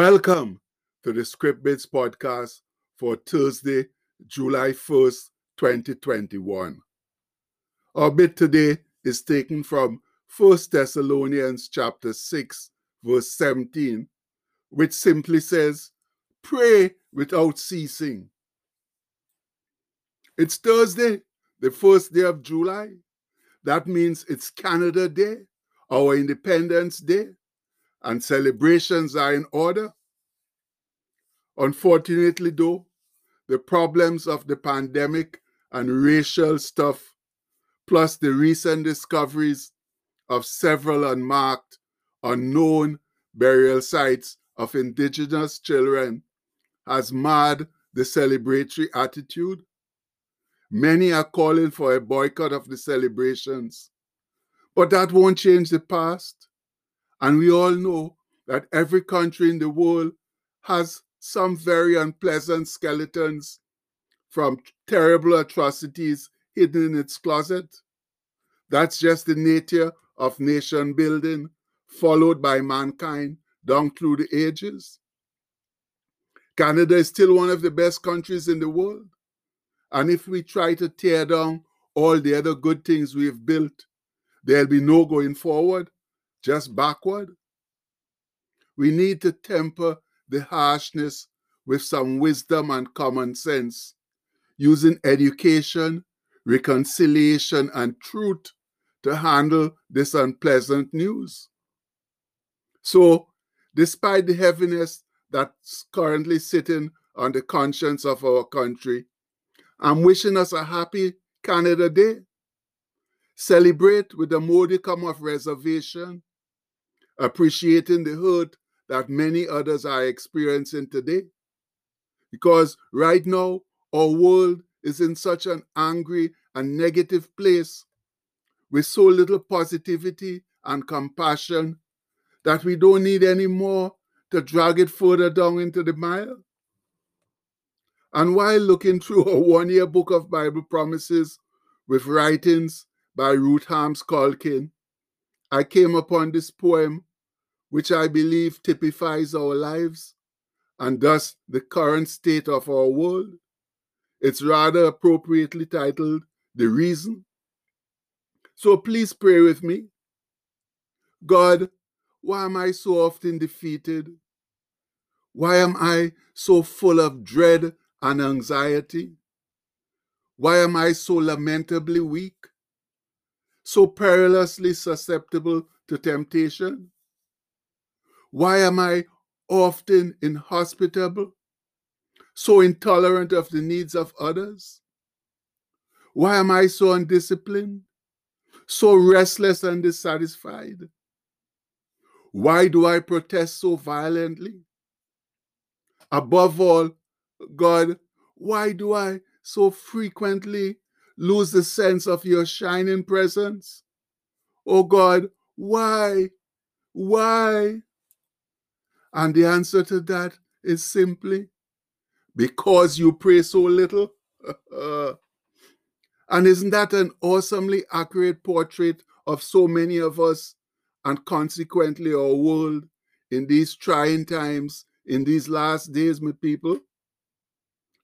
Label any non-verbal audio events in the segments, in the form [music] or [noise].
Welcome to the Script Bits podcast for Thursday, July 1st, 2021. Our bit today is taken from 1 Thessalonians chapter 6, verse 17, which simply says, Pray without ceasing. It's Thursday, the first day of July. That means it's Canada Day, our Independence Day, and celebrations are in order. Unfortunately, though, the problems of the pandemic and racial stuff, plus the recent discoveries of several unmarked, unknown burial sites of indigenous children, has marred the celebratory attitude. Many are calling for a boycott of the celebrations, but that won't change the past. And we all know that every country in the world has some very unpleasant skeletons from terrible atrocities hidden in its closet. That's just the nature of nation building, followed by mankind down through the ages. Canada is still one of the best countries in the world. And if we try to tear down all the other good things we've built, there'll be no going forward just backward. We need to temper the harshness with some wisdom and common sense, using education, reconciliation, and truth to handle this unpleasant news. So, despite the heaviness that's currently sitting on the conscience of our country, I'm wishing us a happy Canada Day. Celebrate with a modicum of reservation appreciating the hurt that many others are experiencing today. Because right now, our world is in such an angry and negative place with so little positivity and compassion that we don't need any more to drag it further down into the mire. And while looking through a one year book of Bible promises with writings by Ruth Harms Calkins, I came upon this poem which I believe typifies our lives and thus the current state of our world. It's rather appropriately titled The Reason. So please pray with me. God, why am I so often defeated? Why am I so full of dread and anxiety? Why am I so lamentably weak? So perilously susceptible to temptation? Why am I often inhospitable, so intolerant of the needs of others? Why am I so undisciplined, so restless and dissatisfied? Why do I protest so violently? Above all, God, why do I so frequently lose the sense of your shining presence? Oh God, why? Why? And the answer to that is simply because you pray so little. [laughs] and isn't that an awesomely accurate portrait of so many of us and consequently our world in these trying times, in these last days, my people?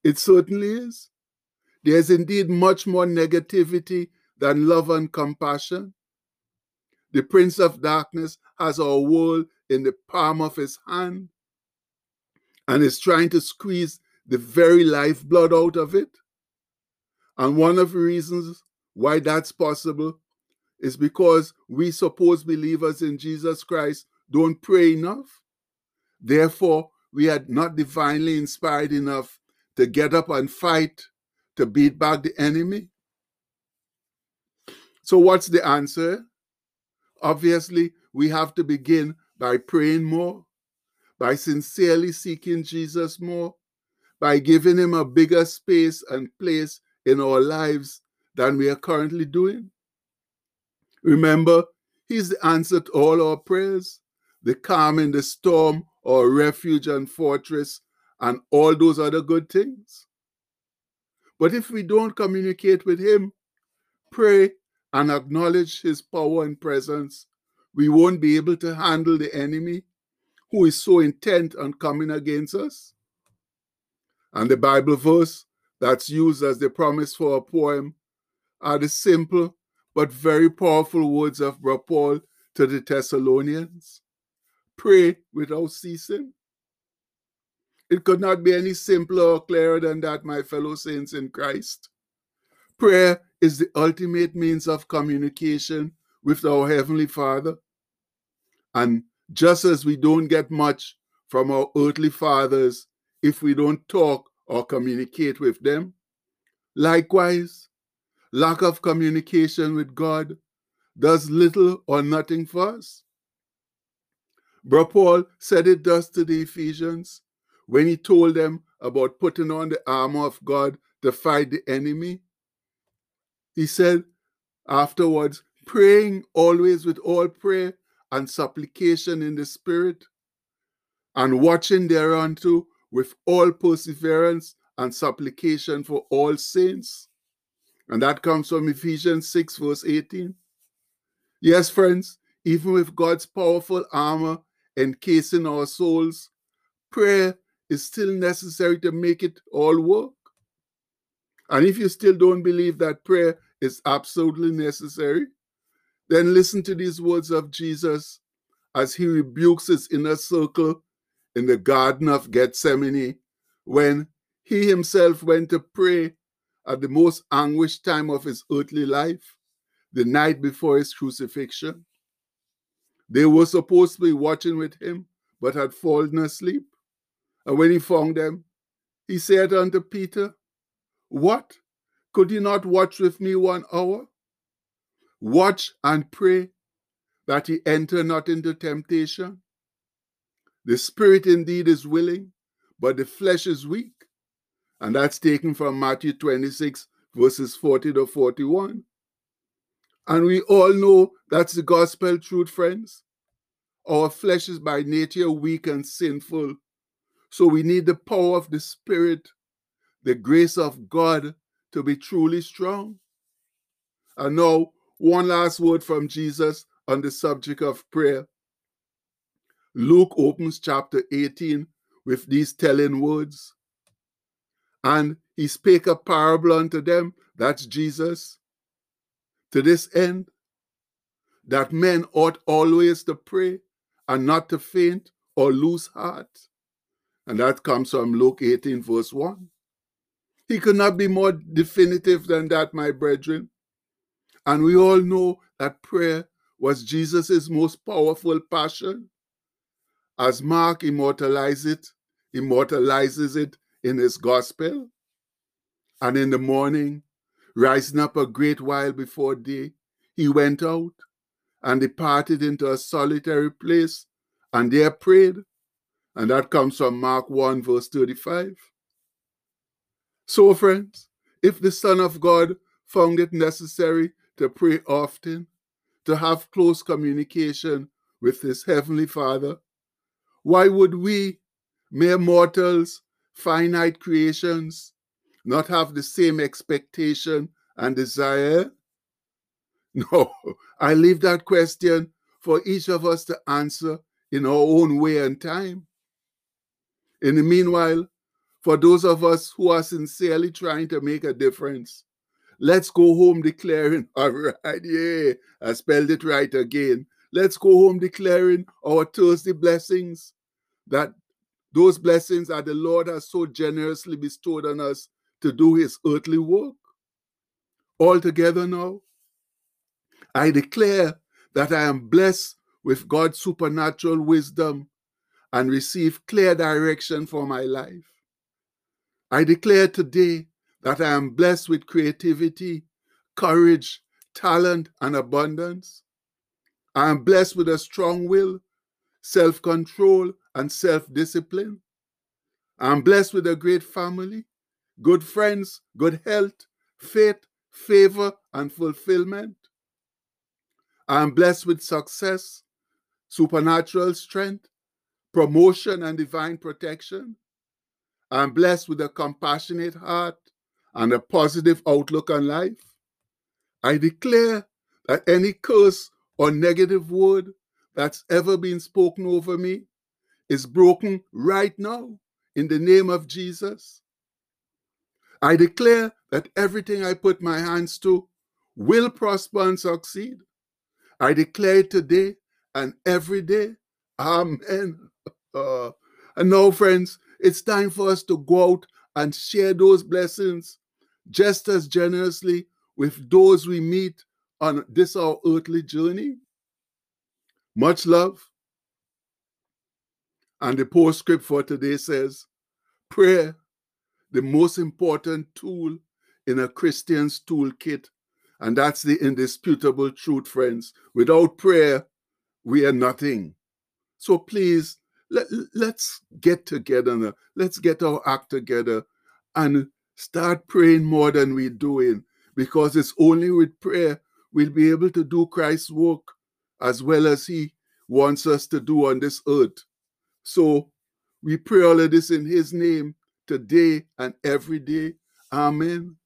It certainly is. There's indeed much more negativity than love and compassion. The Prince of Darkness has our world in the palm of his hand and is trying to squeeze the very lifeblood out of it. And one of the reasons why that's possible is because we supposed believers in Jesus Christ don't pray enough. Therefore, we are not divinely inspired enough to get up and fight to beat back the enemy. So, what's the answer? Obviously, we have to begin by praying more, by sincerely seeking Jesus more, by giving him a bigger space and place in our lives than we are currently doing. Remember, he's the answer to all our prayers, the calm in the storm, our refuge and fortress, and all those other good things. But if we don't communicate with him, pray and acknowledge his power and presence, we won't be able to handle the enemy who is so intent on coming against us? And the Bible verse that's used as the promise for a poem are the simple but very powerful words of Paul to the Thessalonians pray without ceasing. It could not be any simpler or clearer than that, my fellow saints in Christ. Prayer is the ultimate means of communication with our Heavenly Father. And just as we don't get much from our earthly fathers if we don't talk or communicate with them, likewise, lack of communication with God does little or nothing for us. Bro Paul said it does to the Ephesians when he told them about putting on the armor of God to fight the enemy. He said afterwards, praying always with all prayer and supplication in the Spirit, and watching thereunto with all perseverance and supplication for all saints. And that comes from Ephesians 6, verse 18. Yes, friends, even with God's powerful armor encasing our souls, prayer is still necessary to make it all work. And if you still don't believe that prayer is absolutely necessary, then listen to these words of Jesus as he rebukes his inner circle in the Garden of Gethsemane when he himself went to pray at the most anguished time of his earthly life, the night before his crucifixion. They were supposed to be watching with him, but had fallen asleep. And when he found them, he said unto Peter, What? Could you not watch with me one hour? Watch and pray that he enter not into temptation. The spirit indeed is willing, but the flesh is weak. And that's taken from Matthew 26, verses 40 to 41. And we all know that's the gospel truth, friends. Our flesh is by nature weak and sinful. So we need the power of the Spirit, the grace of God to be truly strong. And now, one last word from Jesus on the subject of prayer. Luke opens chapter 18 with these telling words. And he spake a parable unto them, that's Jesus, to this end, that men ought always to pray and not to faint or lose heart. And that comes from Luke 18, verse 1. He could not be more definitive than that, my brethren. And we all know that prayer was Jesus' most powerful passion. As Mark immortalizes it, immortalizes it in his gospel. And in the morning, rising up a great while before day, he went out and departed into a solitary place and there prayed. And that comes from Mark 1, verse 35. So, friends, if the Son of God found it necessary to pray often, to have close communication with his Heavenly Father, why would we, mere mortals, finite creations, not have the same expectation and desire? [laughs] No, I leave that question for each of us to answer in our own way and time. In the meanwhile, for those of us who are sincerely trying to make a difference, let's go home declaring, [laughs] all right, yeah, I spelled it right again. Let's go home declaring our Thursday blessings that those blessings that the Lord has so generously bestowed on us to do his earthly work. All together now, I declare that I am blessed with God's supernatural wisdom and receive clear direction for my life. I declare today that I am blessed with creativity, courage, talent, and abundance. I am blessed with a strong will, self control, and self discipline. I'm blessed with a great family, good friends, good health, faith, favor, and fulfillment. I'm blessed with success, supernatural strength, promotion, and divine protection. I'm blessed with a compassionate heart and a positive outlook on life. I declare that any curse or negative word that's ever been spoken over me is broken right now in the name of Jesus. I declare that everything I put my hands to will prosper and succeed. I declare it today and every day. Amen. Uh, [laughs] and now, friends, it's time for us to go out and share those blessings just as generously with those we meet on this our earthly journey. Much love. And the postscript for today says prayer, the most important tool in a Christian's toolkit. And that's the indisputable truth, friends. Without prayer, we are nothing. So please, let, let's get together. Let's get our act together and Start praying more than we're doing because it's only with prayer we'll be able to do Christ's work as well as He wants us to do on this earth. So we pray all of this in His name today and every day. Amen.